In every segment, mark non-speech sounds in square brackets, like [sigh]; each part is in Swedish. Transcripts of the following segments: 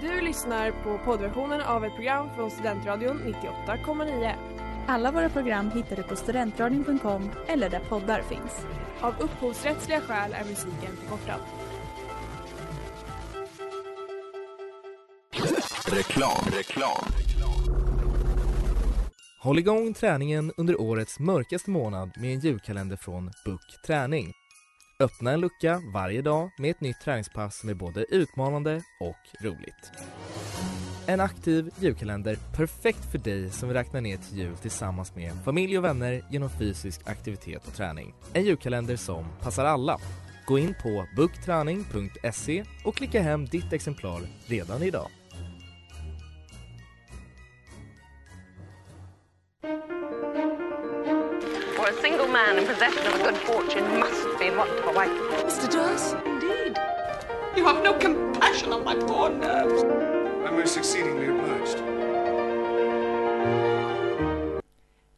Du lyssnar på poddversionen av ett program från Studentradion 98,9. Alla våra program hittar du på studentradion.com eller där poddar finns. Av upphovsrättsliga skäl är musiken förkortad. Reklam, reklam. Håll igång träningen under årets mörkaste månad med en julkalender från Book Träning. Öppna en lucka varje dag med ett nytt träningspass som är både utmanande och roligt. En aktiv julkalender perfekt för dig som vill räkna ner till jul tillsammans med familj och vänner genom fysisk aktivitet och träning. En julkalender som passar alla. Gå in på bookträning.se och klicka hem ditt exemplar redan idag. For a single man in possession of a good fortune must be what a wife. Mr. Dawes? Indeed. You have no compassion on my poor nerves. I'm most exceedingly obliged.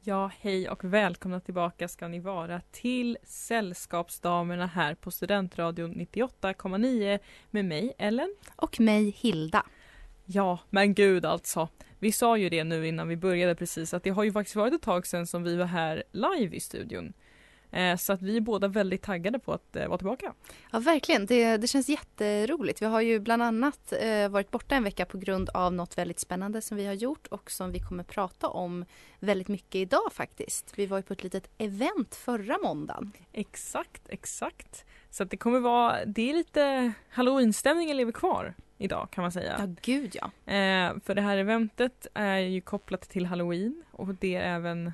Ja, hej och välkomna tillbaka ska ni vara till Sällskapsdamerna här på Studentradion 98,9 med mig Ellen. Och mig Hilda. Ja, men gud alltså. Vi sa ju det nu innan vi började precis att det har ju faktiskt varit ett tag sedan som vi var här live i studion. Eh, så att vi är båda väldigt taggade på att eh, vara tillbaka. Ja verkligen, det, det känns jätteroligt. Vi har ju bland annat eh, varit borta en vecka på grund av något väldigt spännande som vi har gjort och som vi kommer prata om väldigt mycket idag faktiskt. Vi var ju på ett litet event förra måndagen. Exakt, exakt. Så att det kommer vara, det är lite halloweenstämningen lever kvar idag kan man säga. Ja gud ja. Eh, för det här eventet är ju kopplat till halloween och det är även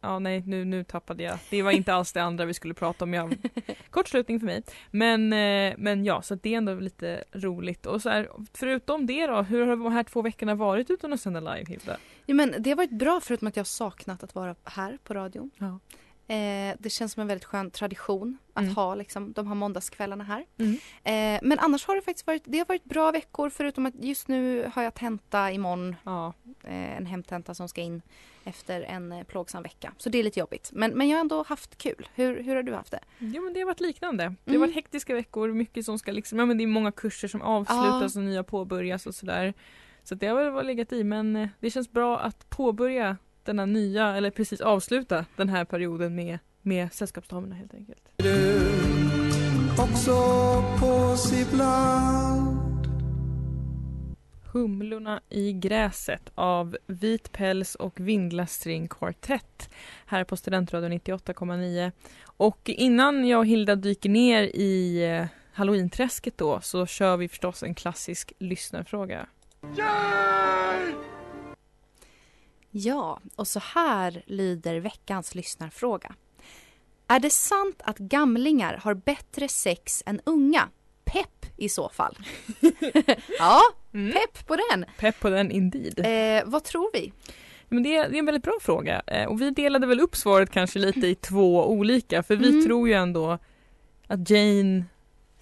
Ja nej nu, nu tappade jag. Det var inte alls det andra vi skulle prata om. Jag... [laughs] Kortslutning för mig. Men, eh, men ja så det är ändå lite roligt. Och så här, förutom det då, hur har de här två veckorna varit utan att sända live Hilda? ja men det har varit bra förutom att jag saknat att vara här på radion. Ja. Eh, det känns som en väldigt skön tradition att Mm. ha liksom, de här måndagskvällarna här. Mm. Eh, men annars har det faktiskt varit, det har varit bra veckor förutom att just nu har jag tenta imorgon. Ja. Eh, en hemtenta som ska in efter en eh, plågsam vecka. Så det är lite jobbigt. Men, men jag har ändå haft kul. Hur, hur har du haft det? Ja men det har varit liknande. Det har Mm. varit hektiska veckor, mycket som ska liksom, ja men det är många kurser som avslutas Ja. och nya påbörjas och sådär. Så det har väl legat i men eh, det känns bra att påbörja denna nya, eller precis avsluta den här perioden med, med Sällskapsdamerna helt enkelt. Också på ibland. Humlorna i gräset av Vit päls och Vindlastring Quartet här på Studentradion 98,9. Och innan jag och Hilda dyker ner i eh, Halloweenträsket då så kör vi förstås en klassisk lyssnarfråga. Ja, och så här lyder veckans lyssnarfråga. Är det sant att gamlingar har bättre sex än unga? Pepp i så fall. [laughs] ja, Mm. pepp på den. Pepp på den indeed. Eh, vad tror vi? Men det, är, det är en väldigt bra fråga eh, och vi delade väl upp svaret kanske lite i två olika för vi Mm. tror ju ändå att Jane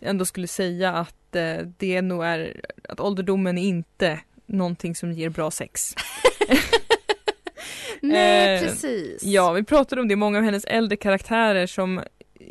ändå skulle säga att eh, det nog är att ålderdomen är inte någonting som ger bra sex. [laughs] Nej, Eh, precis. Ja, vi pratade om det, många av hennes äldre karaktärer som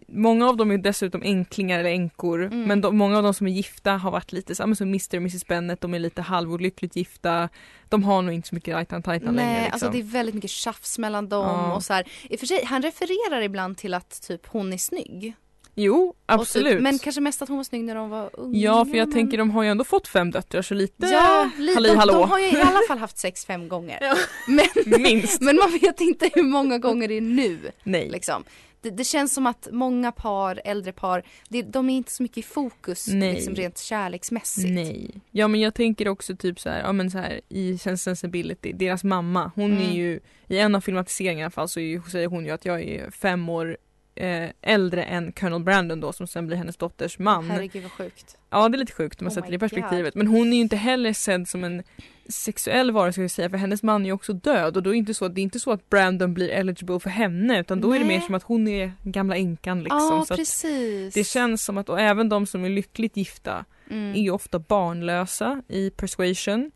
Många av dem är dessutom änklingar eller änkor Mm. men de, många av de som är gifta har varit lite som Mr och Mrs Bennet, de är lite halvolyckligt gifta De har nog inte så mycket rajtan tajtan Nej, längre liksom. alltså det är väldigt mycket tjafs mellan dem Ja. och så här. I och för sig, han refererar ibland till att typ hon är snygg. Jo, absolut Typ, men kanske mest att hon var snygg när de var unga. Ja, för jag men... tänker de har ju ändå fått fem döttrar så lite, Ja, lite. De, de har ju i [laughs] alla fall haft sex fem gånger. Ja. Men, Minst. men man vet inte hur många gånger det är nu. Nej. Liksom. Det, det känns som att många par, äldre par, det, de är inte så mycket i fokus Nej. liksom rent kärleksmässigt. Nej. Ja men jag tänker också typ så här, ja men så här i Sense Sensibility, deras mamma, hon Mm. är ju i en av filmatiseringarna i alla fall så är säger hon ju att jag är fem år eh, äldre än Colonel Brandon då som sen blir hennes dotters man. Herregud vad sjukt. Ja det är lite sjukt om man Oh sätter det i perspektivet men hon är ju inte heller sedd som en sexuell vara ska vi säga för hennes man är ju också död och då är det inte så, det är inte så att Brandon blir eligible för henne utan då är det Nej. mer som att hon är gamla änkan liksom. Så att precis. det känns som att, och även de som är lyckligt gifta Mm. är ju ofta barnlösa i Persuasion.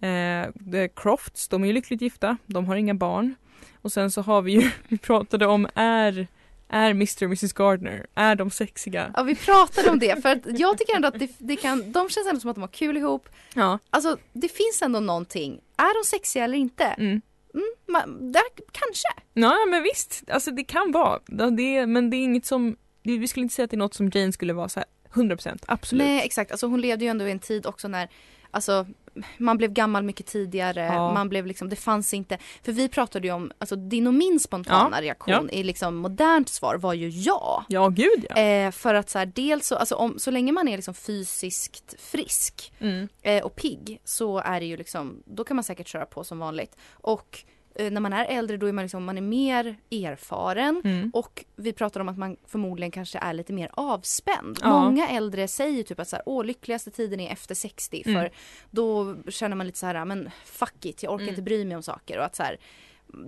Eh, the Crofts, de är ju lyckligt gifta, de har inga barn. Och sen så har vi ju, [laughs] vi pratade om är Är Mr och Mrs Gardner, är de sexiga? Ja vi pratade om det för att jag tycker ändå att det, det kan, de känns ändå som att de har kul ihop. Ja. Alltså det finns ändå någonting. Är de sexiga eller inte? Mm. Mm, man, där, kanske. Ja men visst, alltså det kan vara. Det, men det är inget som, vi skulle inte säga att det är något som Jane skulle vara så här 100% absolut. Nej exakt, alltså hon levde ju ändå i en tid också när Alltså man blev gammal mycket tidigare, Ja. man blev liksom, det fanns inte, för vi pratade ju om, alltså din och min spontana Ja, reaktion i liksom modernt svar var ju ja. Ja gud ja. Eh, för att så här, dels så, alltså om, så länge man är liksom fysiskt frisk Mm. eh, och pigg så är det ju liksom, då kan man säkert köra på som vanligt. Och när man är äldre då är man liksom, man är mer erfaren Mm. och vi pratar om att man förmodligen kanske är lite mer avspänd. Ja. Många äldre säger typ att så här, åh lyckligaste tiden är efter 60 för Mm. då känner man lite så här, men fuck it, jag orkar Mm. inte bry mig om saker och att så här,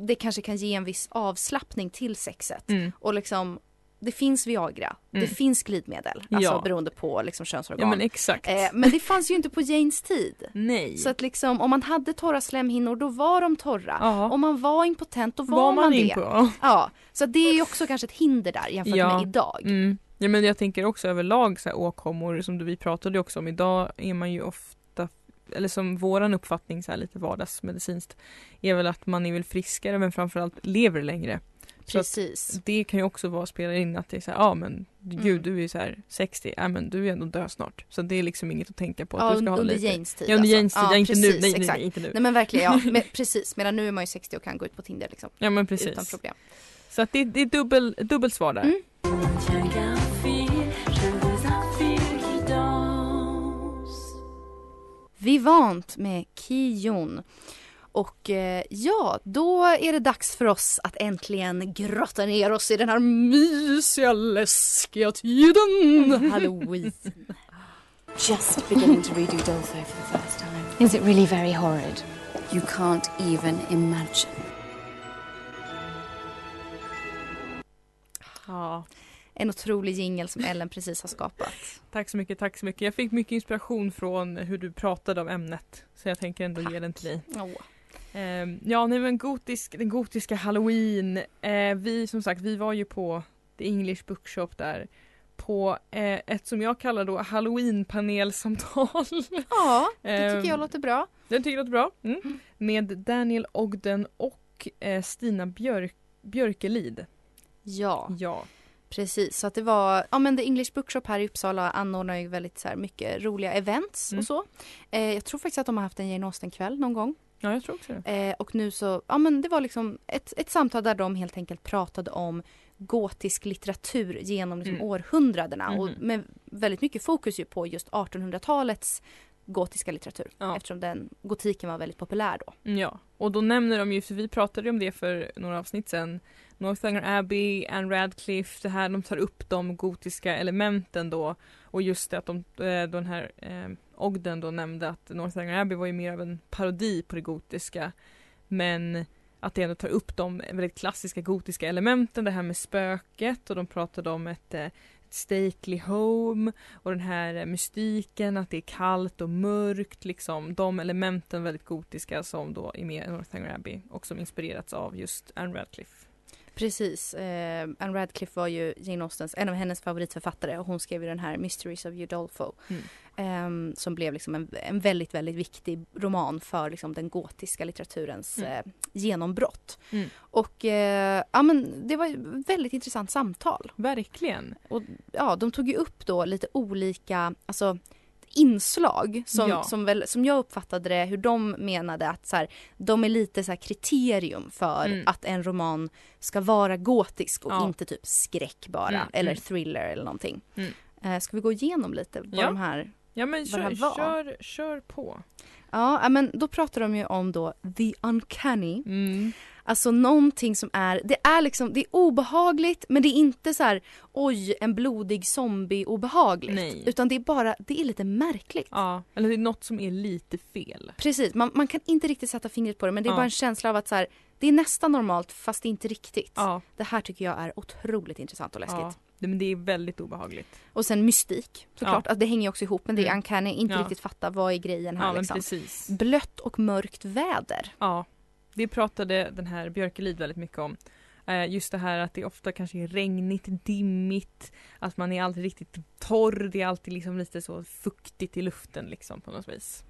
det kanske kan ge en viss avslappning till sexet. Mm. Och liksom, det finns Viagra, Mm. det finns glidmedel, alltså Ja. beroende på liksom könsorgan. Ja men exakt. eh, men det fanns ju inte på Janes tid. Nej. Så att liksom om man hade torra slemhinnor då var de torra. ja. Om man var impotent då var, Var man, man det. på? Ja, så det är ju också kanske ett hinder där jämfört Ja. med idag. Mm. Ja men jag tänker också överlag så här åkommor som vi pratade också om idag är man ju ofta eller som våran uppfattning så här lite vardagsmedicinskt är väl att man är väl friskare men framförallt lever längre. Precis. det kan ju också vara spela in att det är så här, ja men gud Mm. du är ju så här 60, ja men du är ändå död snart. Så det är liksom inget att tänka på att Ja, du ska ha under lite. Janes tid Ja under alltså. Janes tid, Ja, ja, inte nu, precis, nej, nej, exakt. nej inte nu. Nej men verkligen ja, [laughs] men, precis. Medan nu är man ju 60 och kan gå ut på Tinder liksom. Ja men Utan precis. problem. Så att det, det är dubbel, dubbelt svar där. Mm. Vivant med Kijon. Och eh, ja, då är det dags för oss att äntligen grotta ner oss i den här mysiga, läskiga tiden. [laughs] Halloween. Just beginning to read Udolpho for the first time. Is it really very horrid? You can't even imagine. Ja. En otrolig jingel som Ellen precis har skapat. Tack så mycket, tack så mycket. Jag fick mycket inspiration från hur du pratade om ämnet. Så jag tänker ändå ge den till dig. Åh. Ehm, ja, nej men gotisk, den gotiska halloween. Eh, vi som sagt, vi var ju på The English Bookshop där. På eh, ett som jag kallar då halloween-panelsamtal. Ja, det [laughs] Ehm, tycker jag låter bra. Den tycker jag låter bra. Mm. Med Daniel Ogden och eh, Stina Björk, Björkelid. Ja. Ja. Precis, så att det var, ja men The English Bookshop här i Uppsala anordnar ju väldigt så här mycket roliga events Mm. och så. Eh, jag tror faktiskt att de har haft en Jane Austen-kväll någon gång. Ja, jag tror också det. Eh, och nu så, ja men det var liksom ett, ett samtal där de helt enkelt pratade om gotisk litteratur genom liksom Mm. århundradena och Mhm. med väldigt mycket fokus ju på just 1800-talets gotiska litteratur Ja. eftersom den gotiken var väldigt populär då. Mm, Ja, och då nämner de ju, för vi pratade om det för några avsnitt sedan, Northanger Abbey, Anne Radcliffe, det här, de tar upp de gotiska elementen då och just det att de, eh, den här eh, Ogden då nämnde att Northanger Abbey var ju mer av en parodi på det gotiska men att det ändå tar upp de väldigt klassiska gotiska elementen, det här med spöket och de pratade om ett, eh, ett stately home och den här eh, mystiken, att det är kallt och mörkt liksom. De elementen väldigt gotiska som då är med i Northanger Abbey och som inspirerats av just Anne Radcliffe. Precis. Eh, Anne Radcliffe var ju Jane Austens, en av hennes favoritförfattare och hon skrev ju den här Mysteries of Udolpho. Mm. Ehm, som blev liksom en, en väldigt, väldigt viktig roman för liksom den gotiska litteraturens Mm. eh, genombrott. Mm. Och eh, ja men det var ett väldigt intressant samtal. Verkligen. Och ja, de tog ju upp då lite olika, alltså inslag som, Ja. som, väl, som jag uppfattade det hur de menade att så här, de är lite så här kriterium för Mm. att en roman ska vara gotisk och Ja. inte typ skräck bara Mm, eller mm. thriller eller någonting. Mm. Eh, ska vi gå igenom lite vad Ja. de här Ja men kör, kör, kör på. Ja, ja, men då pratar de ju om då the uncanny. Mm. Alltså någonting som är, det är liksom, det är obehagligt men det är inte så här oj en blodig zombie obehagligt. Nej. Utan det är bara, det är lite märkligt. Ja, eller det är något som är lite fel. Precis, man, man kan inte riktigt sätta fingret på det men det är Ja. bara en känsla av att så här, det är nästan normalt fast inte riktigt. Ja, Det här tycker jag är otroligt intressant och läskigt. ja. Men det är väldigt obehagligt. Och sen mystik såklart, alltså, det hänger ju också ihop men det Mm. uncanny, inte Ja. riktigt fatta vad är grejen här Ja liksom. precis. Blött och mörkt väder. Ja, det pratade den här Björkelid väldigt mycket om. Eh, just det här att det ofta kanske är regnigt, dimmigt, att man är alltid riktigt torr, det är alltid liksom lite så fuktigt i luften liksom på något vis.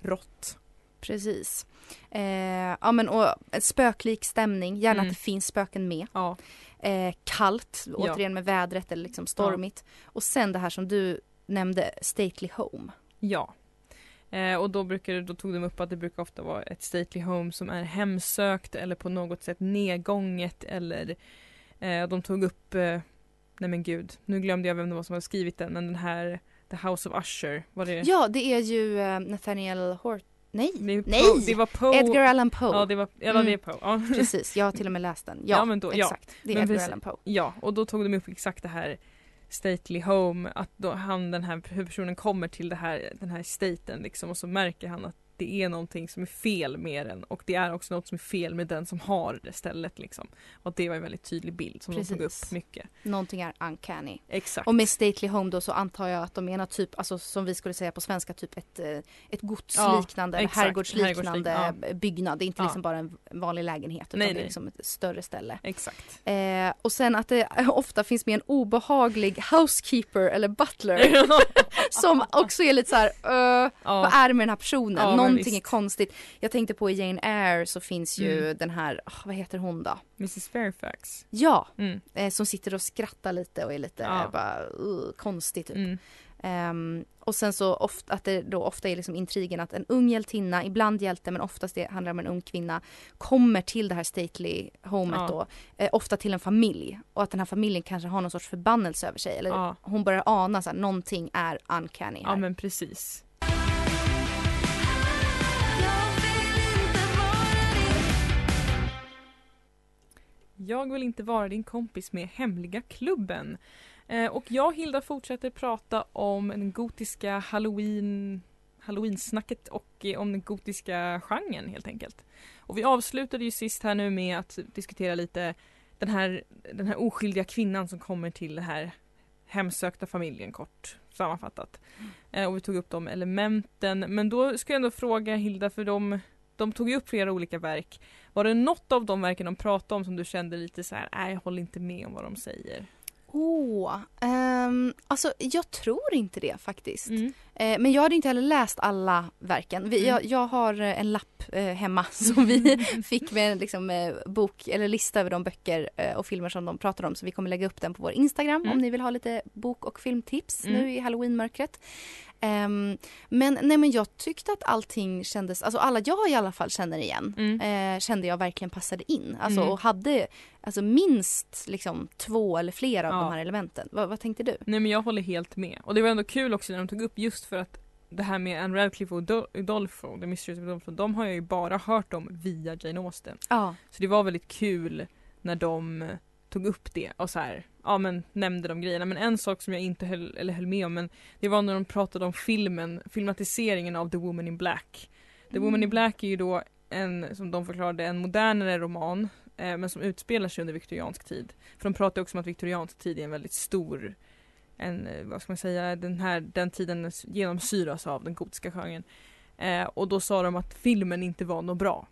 Rått. Precis. Eh, ja men och spöklik stämning, gärna Mm. att det finns spöken med. Ja. Eh, kallt, Ja. återigen med vädret eller liksom stormigt. Och sen det här som du nämnde, Stately Home. Ja. Eh, och då, brukar, det- då tog de upp att det brukar ofta vara ett stately home som är hemsökt eller på något sätt nedgånget eller eh, de tog upp, eh, nej men gud, nu glömde jag vem det var som hade skrivit den men den här The House of Usher, var det? Ja, det är ju eh, Nathaniel Hort... Nej! det, Nej! Det var Poe. Edgar Allan Poe. Ja, det var, ja, Mm. det är Poe. Ja. [laughs] Precis, jag har till och med läst den. Ja, Ja, men då- ja. exakt. Det är Men Edgar precis. Allan Poe. Ja, och då tog de upp exakt det här stately home, att då han den här huvudpersonen kommer till det här, den här staten liksom och så märker han att det är någonting som är fel med den och det är också något som är fel med den som har det stället liksom. Och det var en väldigt tydlig bild som de tog Precis. upp mycket. Någonting är uncanny. Exakt. Och med Stately Home då så antar jag att de menar typ, alltså som vi skulle säga på svenska, typ ett, eh, ett godsliknande, Ja, herrgårdsliknande Herrgårdslik- byggnad. Det är inte Ja. liksom bara en vanlig lägenhet utan Nej, det är liksom ett större ställe. Exakt. Eh, och sen att det [laughs] ofta finns med en obehaglig housekeeper eller butler [laughs] [laughs] som också är lite så här, eh, vad är det med den här personen? Ja, Någonting är konstigt. Jag tänkte på i Jane Eyre så finns ju Mm. den här, ah, vad heter hon då? Mrs Fairfax. Ja, Mm. eh, som sitter och skrattar lite och är lite Ja. bara uh, konstig typ. Ehm, och sen så ofta, att det då ofta är liksom intrigen att en ung hjältinna, ibland hjälte men oftast det handlar om en ung kvinna, kommer till det här stately homet Ja. då, eh, ofta till en familj och att den här familjen kanske har någon sorts förbannelse över sig eller Ja. hon börjar ana att någonting är uncanny här. Ja men precis. Jag vill inte vara din kompis med Hemliga klubben. Eh, och jag och Hilda fortsätter prata om den gotiska halloween Halloween-snacket och eh, om den gotiska genren helt enkelt. Och vi avslutade ju sist här nu med att diskutera lite den här, den här oskyldiga kvinnan som kommer till den här hemsökta familjen kort sammanfattat. Eh, och vi tog upp de elementen. Men då ska jag ändå fråga Hilda, för de, de tog ju upp flera olika verk. Var det något av de verken de pratade om som du kände lite så här, nej jag håller inte med om vad de säger? Åh, ehm, alltså jag tror inte det faktiskt. Mm. Eh, men jag hade inte heller läst alla verken. Vi, Mm. jag, jag har eh, en lapp eh, hemma [laughs] som vi [laughs] fick med en liksom, eh, bok eller lista över de böcker eh, och filmer som de pratar om. Så vi kommer lägga upp den på vår Instagram Mm. om ni vill ha lite bok och filmtips Mm. nu i halloweenmörkret. Ehm, men nej men jag tyckte att allting kändes, alltså alla jag i alla fall känner igen Mm. eh, kände jag verkligen passade in. Alltså Mm. och hade alltså minst liksom två eller fler av Ja. de här elementen. Vad, vad tänkte du? Nej men jag håller helt med. Och det var ändå kul också när de tog upp just för att det här med Anne Radcliffe och Udo- Udolpho, The Mysteries of Udolpho, de har jag ju bara hört om via Jane Austen. Ja. Så det var väldigt kul när de tog upp det och så här, ja men nämnde de grejerna. Men en sak som jag inte höll, eller höll med om, men det var när de pratade om filmen, filmatiseringen av The Woman in Black. The Woman Mm. in Black är ju då en, som de förklarade, en modernare roman eh, men som utspelar sig under viktoriansk tid. För de pratar också om att viktoriansk tid är en väldigt stor en, eh, vad ska man säga, den här den tiden genomsyras av den gotiska genren. Eh, och då sa de att filmen inte var något bra.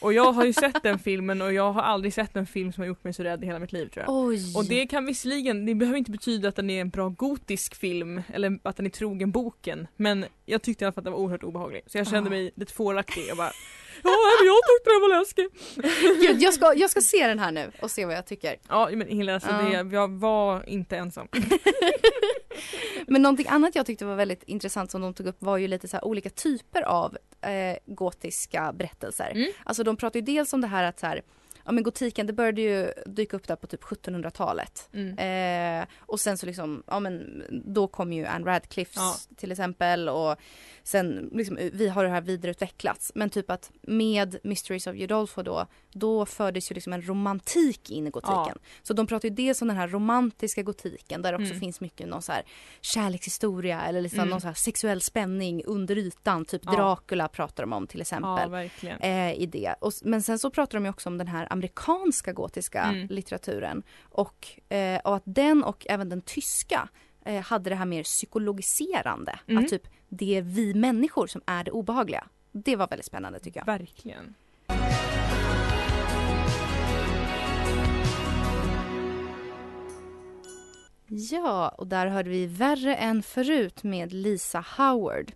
Och jag har ju sett den filmen och jag har aldrig sett en film som har gjort mig så rädd i hela mitt liv tror jag. Oj! Och det kan visserligen, det behöver inte betyda att den är en bra gotisk film eller att den är trogen boken. Men jag tyckte i alla fall att den var oerhört obehaglig. Så jag kände Ah. mig lite fåraktig. Jag bara Ja, men jag tyckte den var läskig. [laughs] Gud, jag, ska, jag ska se den här nu och se vad jag tycker. Ja men hela, alltså Ja. det, jag var inte ensam. [laughs] Men någonting annat jag tyckte var väldigt intressant som de tog upp var ju lite så här olika typer av eh, gotiska berättelser. Mm. Alltså de pratar ju dels om det här att så här, ja men gotiken det började ju dyka upp där på typ 1700-talet. Mm. Eh, och sen så liksom, ja men då kom ju Anne Radcliffes Ja. till exempel och sen liksom vi har det här vidareutvecklats. Men typ att med Mysteries of Udolpho då, då fördes ju liksom en romantik in i gotiken. Ja. Så de pratar ju dels om den här romantiska gotiken där det också Mm. finns mycket någon så här kärlekshistoria eller liksom Mm. någon så här sexuell spänning under ytan. Typ Ja. Dracula pratar de om till exempel eh, i det. Och, men sen så pratar de ju också om den här amerikanska gotiska mm. litteraturen och, eh, och att den och även den tyska eh, hade det här mer psykologiserande. Mm. Att typ det är vi människor som är det obehagliga. Det var väldigt spännande tycker jag. Verkligen. Ja, och där hörde vi Värre än förut med Lisa Howard.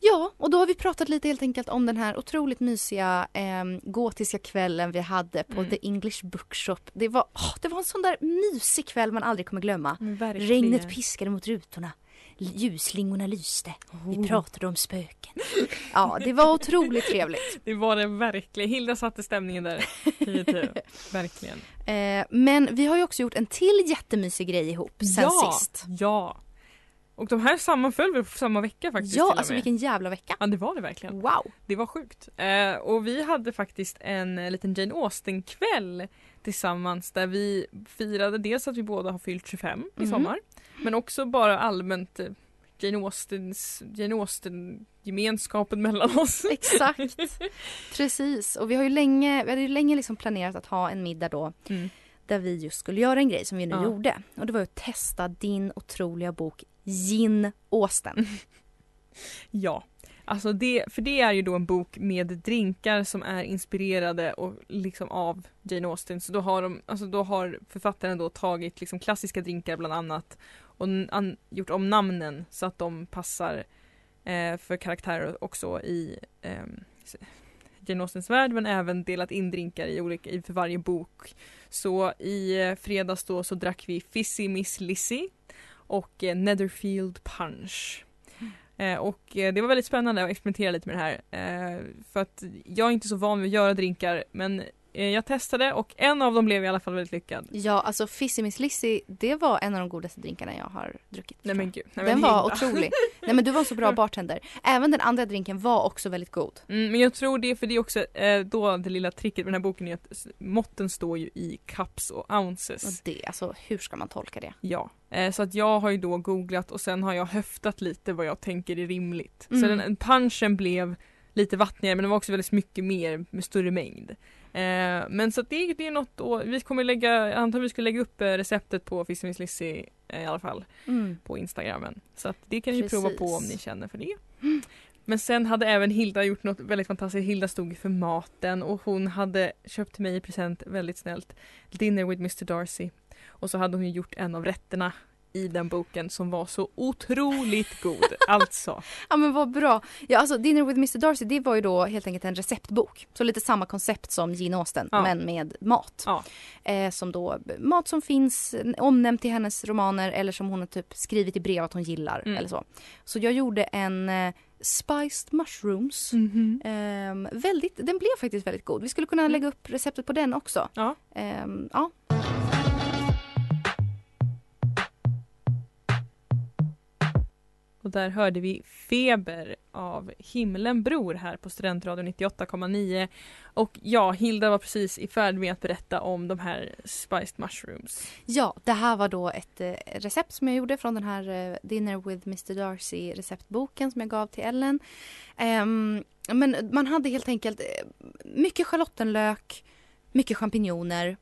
Ja, och då har vi pratat lite helt enkelt om den här otroligt mysiga eh, gotiska kvällen vi hade på Mm. The English Bookshop. Det var, åh, det var en sån där mysig kväll man aldrig kommer glömma. Verkligen. Regnet piskade mot rutorna. Ljusslingorna lyste. Vi pratade om spöken. Ja, det var otroligt trevligt. [laughs] Det var det verkligen. Hilda satte stämningen där. Fy, fy. [laughs] verkligen. Eh, men vi har ju också gjort en till jättemysig grej ihop sen ja, sist. Ja. Och de här sammanföll väl samma vecka faktiskt Ja, alltså vilken jävla vecka. Ja det var det verkligen. Wow. Det var sjukt. Eh, och vi hade faktiskt en eh, liten Jane Austen-kväll tillsammans där vi firade dels att vi båda har fyllt 25 i Mhm. sommar men också bara allmänt eh, Jane Austens, Jane Austen gemenskapen mellan oss. [laughs] Exakt. [laughs] Precis. Och vi har ju länge, vi hade ju länge liksom planerat att ha en middag då Mm. där vi just skulle göra en grej som vi nu Ja. gjorde. Och det var att testa din otroliga bok Gin Austen. [laughs] Ja, alltså det, för det är ju då en bok med drinkar som är inspirerade och liksom av Jane Austen. Så då har, de, alltså då har författaren då tagit liksom klassiska drinkar bland annat och an, gjort om namnen så att de passar eh, för karaktärer också i eh, Jane Austens värld men även delat in drinkar i olika, i för varje bok. Så i eh, fredags då så drack vi Fizzy Miss Lizzy och eh, Netherfield Punch. Eh, och eh, det var väldigt spännande att experimentera lite med det här. För att jag är inte så van vid att göra drinkar men jag testade och en av dem blev i alla fall väldigt lyckad. Ja, alltså Fizzy Miss Lizzy, det var en av de godaste drinkarna jag har druckit. Nej men gud. Nej, Den men var Hilda. otrolig. Nej men du var så bra bartender. Även den andra drinken var också väldigt god. Mm, men jag tror det, för det är också eh, då det lilla tricket med den här boken är att måtten står ju i cups och ounces. Och det, alltså hur ska man tolka det? Ja, eh, så att jag har ju då googlat och sen har jag höftat lite vad jag tänker är rimligt. Mm. Så den, den punchen blev lite vattnigare men det var också väldigt mycket mer med större mängd. Eh, men så det, det är något då, vi kommer lägga, jag antar vi ska lägga upp eh, receptet på Miss Lizzy eh, i alla fall Mm. på instagrammen. Så att det kan ni prova på om Precis. ni känner för det. Men sen hade även Hilda gjort något väldigt fantastiskt. Hilda stod för maten och hon hade köpt till mig i present väldigt snällt Dinner with Mr Darcy. Och så hade hon gjort en av rätterna i den boken som var så otroligt god. [laughs] Alltså. Ja men vad bra. Ja alltså Dinner with Mr Darcy det var ju då helt enkelt en receptbok. Så lite samma koncept som Gin Austen Ja. men med mat. Ja. Eh, som då, mat som finns omnämnt i hennes romaner eller som hon har typ skrivit i brev att hon gillar Mm. eller så. Så jag gjorde en eh, spiced mushrooms. Mhm. Ehm, väldigt, den blev faktiskt väldigt god. Vi skulle kunna lägga upp receptet på den också. Ja. Ehm, ja. Och där hörde vi Feber av Himlen bror här på Studentradion 98,9. Och ja, Hilda var precis i färd med att berätta om de här spiced mushrooms. ja, det här var då ett eh, recept som jag gjorde från den här eh, Dinner with Mr Darcy receptboken som jag gav till Ellen. Ehm, men man hade helt enkelt eh, mycket schalottenlök, mycket champinjoner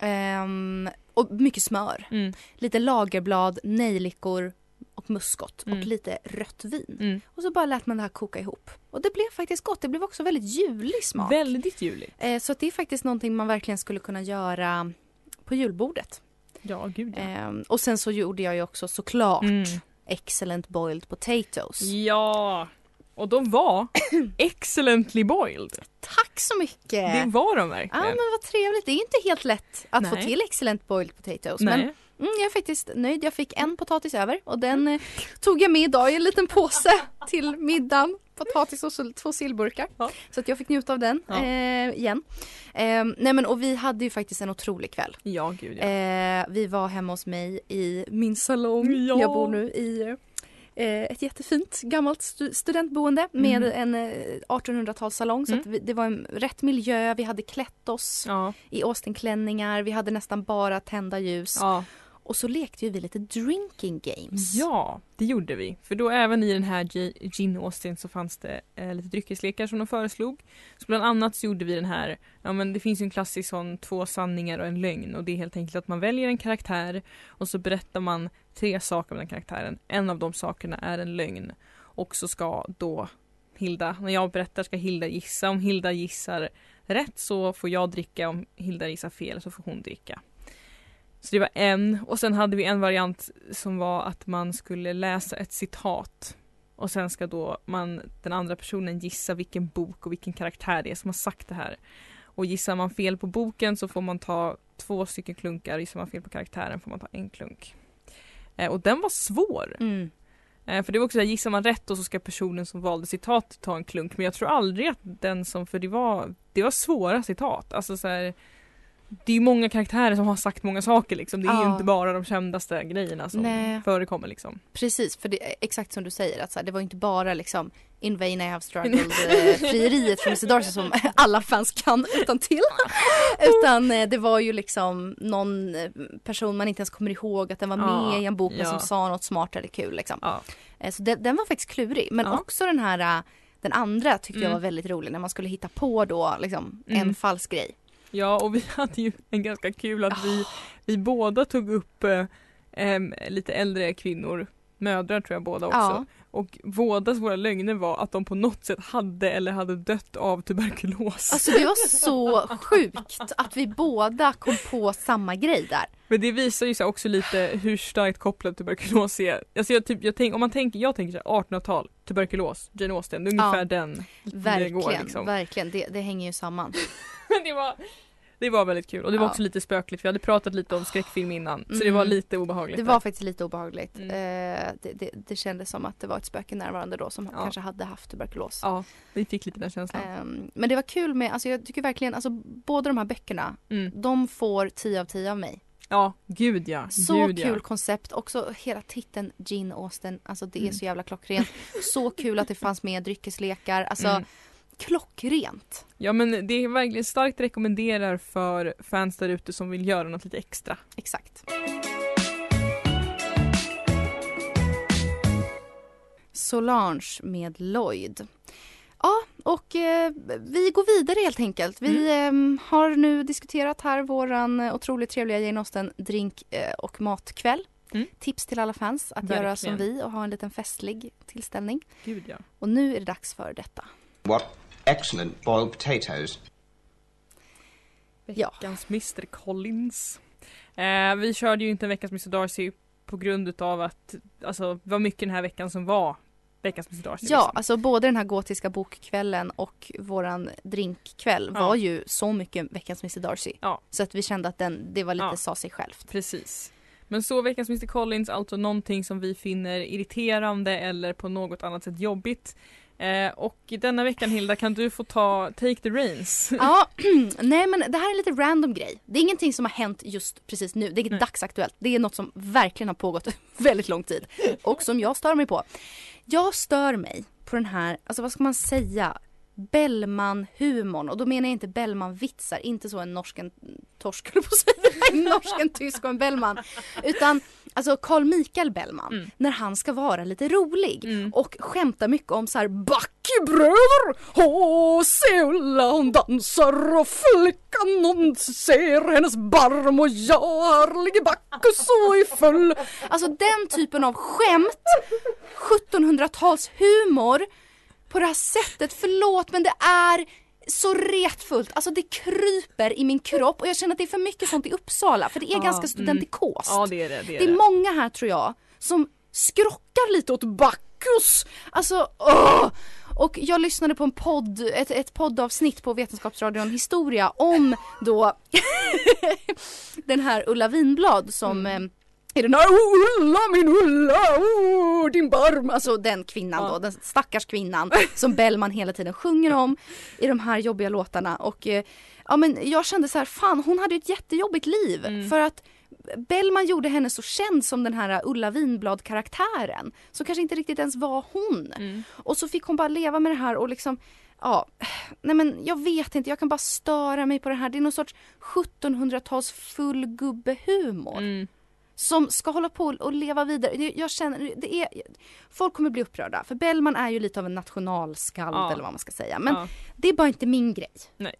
ehm, och mycket smör. Mm. Lite lagerblad, nejlikor och muskot och Mm. lite rött vin. Mm. Och så bara lät man det här koka ihop. Och det blev faktiskt gott. Det blev också väldigt julig smak. Väldigt juligt. Eh, så det är faktiskt någonting man verkligen skulle kunna göra på julbordet. Ja, gud ja. Ehm, och sen så gjorde jag ju också såklart Mm. excellent boiled potatoes. Ja, och de var [coughs] excellently boiled. Tack så mycket! Det var de Ja verkligen. men vad trevligt. Det är inte helt lätt att få Nej. till excellent boiled potatoes. Nej. Men mm, jag är faktiskt nöjd. Jag fick en potatis över och den eh, tog jag med idag i en liten påse [laughs] till middagen. Potatis och två sillburkar. Ja. Så att jag fick njuta av den Ja. eh, igen. Eh, nej men och vi hade ju faktiskt en otrolig kväll. Ja, gud ja. Eh, vi var hemma hos mig i min salong. Ja. Jag bor nu i eh, ett jättefint gammalt stu- studentboende med Mhm. en eh, 1800-talssalong. Så Mm. att vi, det var en rätt miljö. Vi hade klätt oss Ja, i Austin-klänningar. Vi hade nästan bara tända ljus. ja. Och så lekte ju vi lite drinking games. ja, det gjorde vi. För då även i den här Gin Austin så fanns det eh, lite dryckeslekar som de föreslog. Så bland annat så gjorde vi den här, ja men det finns ju en klassisk sån två sanningar och en lögn och det är helt enkelt att man väljer en karaktär och så berättar man tre saker om den karaktären. En av de sakerna är en lögn och så ska då Hilda, när jag berättar ska Hilda gissa. Om Hilda gissar rätt så får jag dricka, om Hilda gissar fel så får hon dricka. Så det var en och sen hade vi en variant som var att man skulle läsa ett citat och sen ska då man, den andra personen gissa vilken bok och vilken karaktär det är som har sagt det här. Och gissar man fel på boken så får man ta två stycken klunkar, gissar man fel på karaktären får man ta en klunk. Eh, och den var svår. Mm. Eh, för det var också såhär, gissar man rätt och så ska personen som valde citat ta en klunk. Men jag tror aldrig att den som, för det var, det var svåra citat. Alltså så här, det är ju många karaktärer som har sagt många saker liksom. Det är ju Ja. inte bara de kändaste grejerna som Nej. förekommer liksom. Precis, för det är exakt som du säger att så här, det var inte bara liksom In vain I have struggled [laughs] eh, frieriet från Mr Darcy som alla fans kan utan till. [laughs] Utan eh, det var ju liksom någon eh, person man inte ens kommer ihåg att den var Ja, med i en bok men ja. som sa något smart eller kul liksom. Så den, den var faktiskt klurig men också den här den andra tyckte jag Mm. var väldigt rolig när man skulle hitta på då liksom en Mm. falsk grej. Ja och vi [laughs] hade ju en ganska kul att Ah. vi, vi båda tog upp eh, lite äldre kvinnor, mödrar tror jag båda också. Ja. Och bådas våra lögner var att de på något sätt hade eller hade dött av tuberkulos. Alltså det var så [laughs] sjukt att vi båda kom på samma grej där. Men det visar ju också lite hur starkt kopplad tuberkulos är. Alltså jag, typ, jag tänk, om man tänker, jag tänker så här 1800-tal, tuberkulos, Jane Austen, det är ungefär Ja. den Verkligen, det går liksom. verkligen. Det, det hänger ju samman. Det var, det var väldigt kul och det var Ja. också lite spökligt, vi hade pratat lite om skräckfilm innan så det var Mm. lite obehagligt. Det där. var faktiskt lite obehagligt. Mm. Eh, det, det, det kändes som att det var ett spöke närvarande då som Ja. kanske hade haft tuberkulos. Ja, vi fick lite den känslan. Ehm, men det var kul med, alltså jag tycker verkligen, alltså båda de här böckerna, Mm. de får 10 av 10 av mig. Ja, gud ja. Så gud, kul ja. koncept, också hela titeln Gin Austen, alltså det är Mm. så jävla klockrent. så kul att det fanns med dryckeslekar, alltså Mm. Klockrent. Ja men det är verkligen starkt rekommenderar för fans där ute som vill göra något lite extra. Exakt. Solange med Lloyd. Ja, och eh, vi går vidare helt enkelt. Vi eh, har nu diskuterat här våran otroligt trevliga Jane Austen drink eh, och matkväll. Mm. Tips till alla fans att göra Verkligen. som vi och ha en liten festlig tillställning. Gud ja. Och nu är det dags för detta. What excellent boiled potatoes. Ja. Veckans Mr Collins. Eh, vi körde ju inte en veckans Mr Darcy på grund utav att alltså, det var mycket den här veckan som var veckans Mr Darcy. Ja, liksom. alltså både den här gotiska bokkvällen och våran drinkkväll Ja. var ju så mycket veckans Mr Darcy. Ja. Så att vi kände att den, det var lite Ja. sa sig självt. Precis. Men så veckans Mr Collins, alltså någonting som vi finner irriterande eller på något annat sätt jobbigt. Eh, och denna veckan Hilda kan du få ta Take the Reins. [laughs] Ja, [clears throat] nej men det här är en lite random grej. Det är ingenting som har hänt just precis nu. Det är Nej. dagsaktuellt. Det är något som verkligen har pågått [laughs] väldigt lång tid. Och som jag stör mig på. Jag stör mig på den här, alltså vad ska man säga? Bellman-humorn. Och då menar jag inte Bellman-vitsar, inte så en norsk en torsk på säga. [laughs] En norsk, en tysk och en Bellman. Utan alltså Carl Michael Bellman. Mm. När han ska vara lite rolig. Mm. Och skämta mycket om så här Backebröder! Åh, se Ulla hon dansar och flickan hon ser hennes barm och jag här ligger Bacchus och är full. Alltså den typen av skämt, 1700-talshumor på det här sättet, förlåt men det är så retfullt, alltså det kryper i min kropp och jag känner att det är för mycket sånt i Uppsala för det är Ja, ganska mm. studentikost. Ja det är det. Det är Det är många här tror jag som skrockar lite åt Bacchus. Alltså, åh! Och jag lyssnade på en podd, ett, ett poddavsnitt på Vetenskapsradion Historia om då [laughs] den här Ulla Vinblad som Mm. Eh, är den här "Oh, Ulla min Ulla, oh, din barm. Alltså den kvinnan Ja. då, den stackars kvinnan som [laughs] Bellman hela tiden sjunger om i de här jobbiga låtarna. Och eh, ja men jag kände så här, fan hon hade ett jättejobbigt liv. Mm. För att Bellman gjorde henne så känd som den här Ulla Vinblad karaktären. Som kanske inte riktigt ens var hon. Mm. Och så fick hon bara leva med det här och liksom Ja, nej men jag vet inte, jag kan bara störa mig på det här. Det är någon sorts 1700-tals fullgubbehumor Mm. Som ska hålla på och leva vidare. Jag känner, det är, folk kommer bli upprörda för Bellman är ju lite av en nationalskald Ja. eller vad man ska säga. Men Ja. det är bara inte min grej. Nej.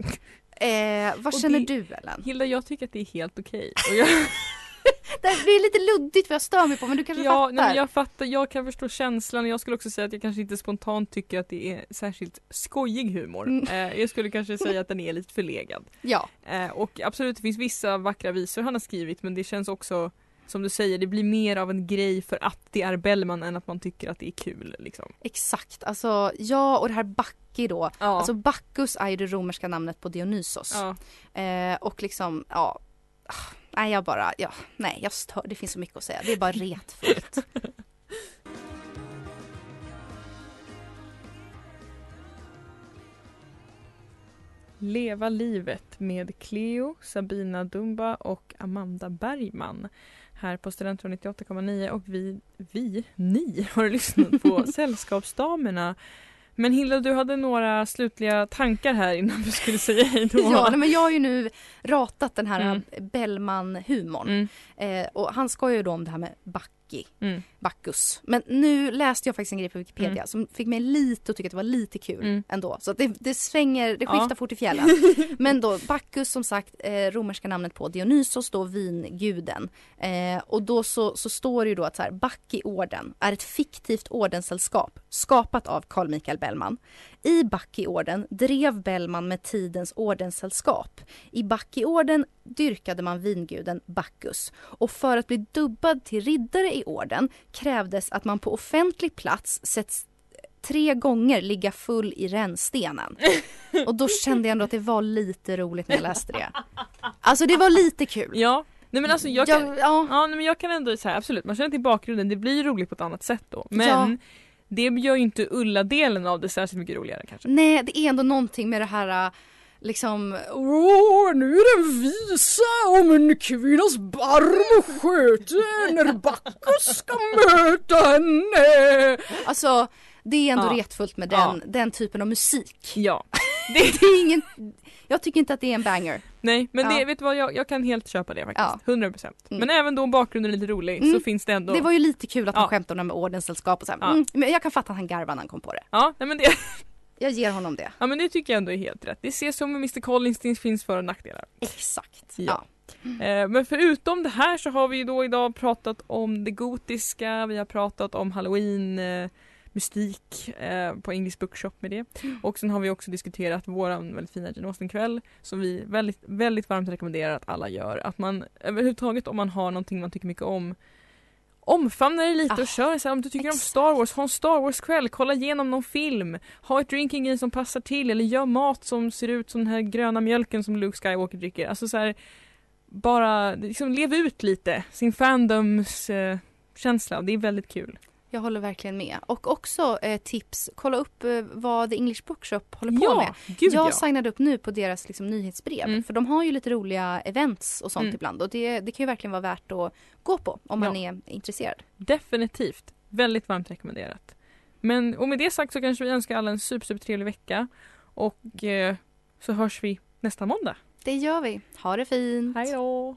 Eh, vad Och känner det- du Ellen? Hilda jag tycker att det är helt okej. Och jag, [laughs] det är lite luddigt vad jag stör mig på men du kanske Ja, fattar. nej, jag fattar, jag kan förstå känslan. Jag skulle också säga att jag kanske inte spontant tycker att det är särskilt skojig humor. Mm. Eh, jag skulle kanske säga att den är lite förlegad. Ja, Eh, och absolut, det finns vissa vackra visor han har skrivit men det känns också som du säger, det blir mer av en grej för att det är Bellman än att man tycker att det är kul. Liksom. exakt. Alltså ja och det här Bacchi då. Ja. Alltså Bacchus är ju det romerska namnet på Dionysos. ja. Eh, och liksom, ja. Nej jag bara, ja, nej jag stör, det finns så mycket att säga. Det är bara retfullt. [laughs] Leva livet med Cleo, Sabina Dumba och Amanda Bergman. Här på Studentradion 98,9 och vi, vi, ni har lyssnat på [laughs] Sällskapsdamerna. Men Hilda, du hade några slutliga tankar här innan du skulle säga hej då. ja, men jag har ju nu ratat den här Mm. Bellman-humorn. Mm, Eh, och han skojar ju då om det här med Bacchi, mm, Bacchus. Men nu läste jag faktiskt en grej på Wikipedia Mm. som fick mig lite att tycka att det var lite kul Mm. ändå. Så det, det svänger, det Ja. skiftar fort i fjällen. [laughs] Men då Bacchus som sagt, eh, romerska namnet på Dionysos då vinguden. Eh, och då så, så står det ju då att så här, Bacchiorden är ett fiktivt ordenssällskap skapat av Carl Michael Bellman. I Bacchiorden drev Bellman med tidens ordenssällskap. I Bacchiorden dyrkade man vinguden Bacchus och för att bli dubbad till riddare i orden krävdes att man på offentlig plats setts tre gånger ligga full i rännstenen. [laughs] Och då kände jag ändå att det var lite roligt när jag läste det. [laughs] Alltså det var lite kul. Ja, nej men alltså jag kan, Jag- ja. ja, nej, men jag kan ändå säga absolut, man känner till bakgrunden, det blir roligt på ett annat sätt då. Men Ja. Det gör ju inte Ulla-delen av det särskilt mycket roligare kanske. Nej, det är ändå någonting med det här äh, liksom Åh, nu är det en visa om en kvinnas barm och sköte när Bacchus ska möta henne. Alltså, det är ändå Ja. retfullt med den, Ja. den typen av musik. Ja. Det, [laughs] det är ingen, jag tycker inte att det är en banger. Nej men Ja. det, vet du vad, jag, jag kan helt köpa det faktiskt. Ja. 100%. Mm. Men även då om bakgrunden är lite rolig Mm. så finns det ändå. Det var ju lite kul att han Ja. skämtade om det med ordenssällskap och så här. Mm, men jag kan fatta att han garvade när han kom på det. Ja, nej, men det, [laughs] Jag ger honom det. ja men det tycker jag ändå är helt rätt. Det ses som med Mr Collins, det finns för och nackdelar. Exakt. Ja. Eh, men förutom det här så har vi ju då idag pratat om det gotiska, vi har pratat om halloween, eh, mystik eh, på English Bookshop med det. Och sen har vi också diskuterat våran väldigt fina Jane Austen-kväll som vi väldigt, väldigt varmt rekommenderar att alla gör. Att man överhuvudtaget om man har någonting man tycker mycket om omfamna det lite Ah, och kör så här, om du tycker exakt. om Star Wars, ha en Star Wars-kväll, kolla igenom någon film, ha ett drinking game som passar till eller gör mat som ser ut som den här gröna mjölken som Luke Skywalker dricker. Alltså så här, bara liksom lev ut lite sin fandoms eh, känsla, det är väldigt kul. Jag håller verkligen med. Och också eh, tips, kolla upp eh, vad The English Bookshop håller på med. Ja, gud jag ja. signade upp nu på deras liksom, nyhetsbrev. Mm. För de har ju lite roliga events och sånt Mm. ibland. Och det, det kan ju verkligen vara värt att gå på om man Ja. är intresserad. Definitivt. Väldigt varmt rekommenderat. Men och med det sagt så kanske vi önskar alla en super, super trevlig vecka och eh, så hörs vi nästa måndag. Det gör vi. Ha det fint. Hej då!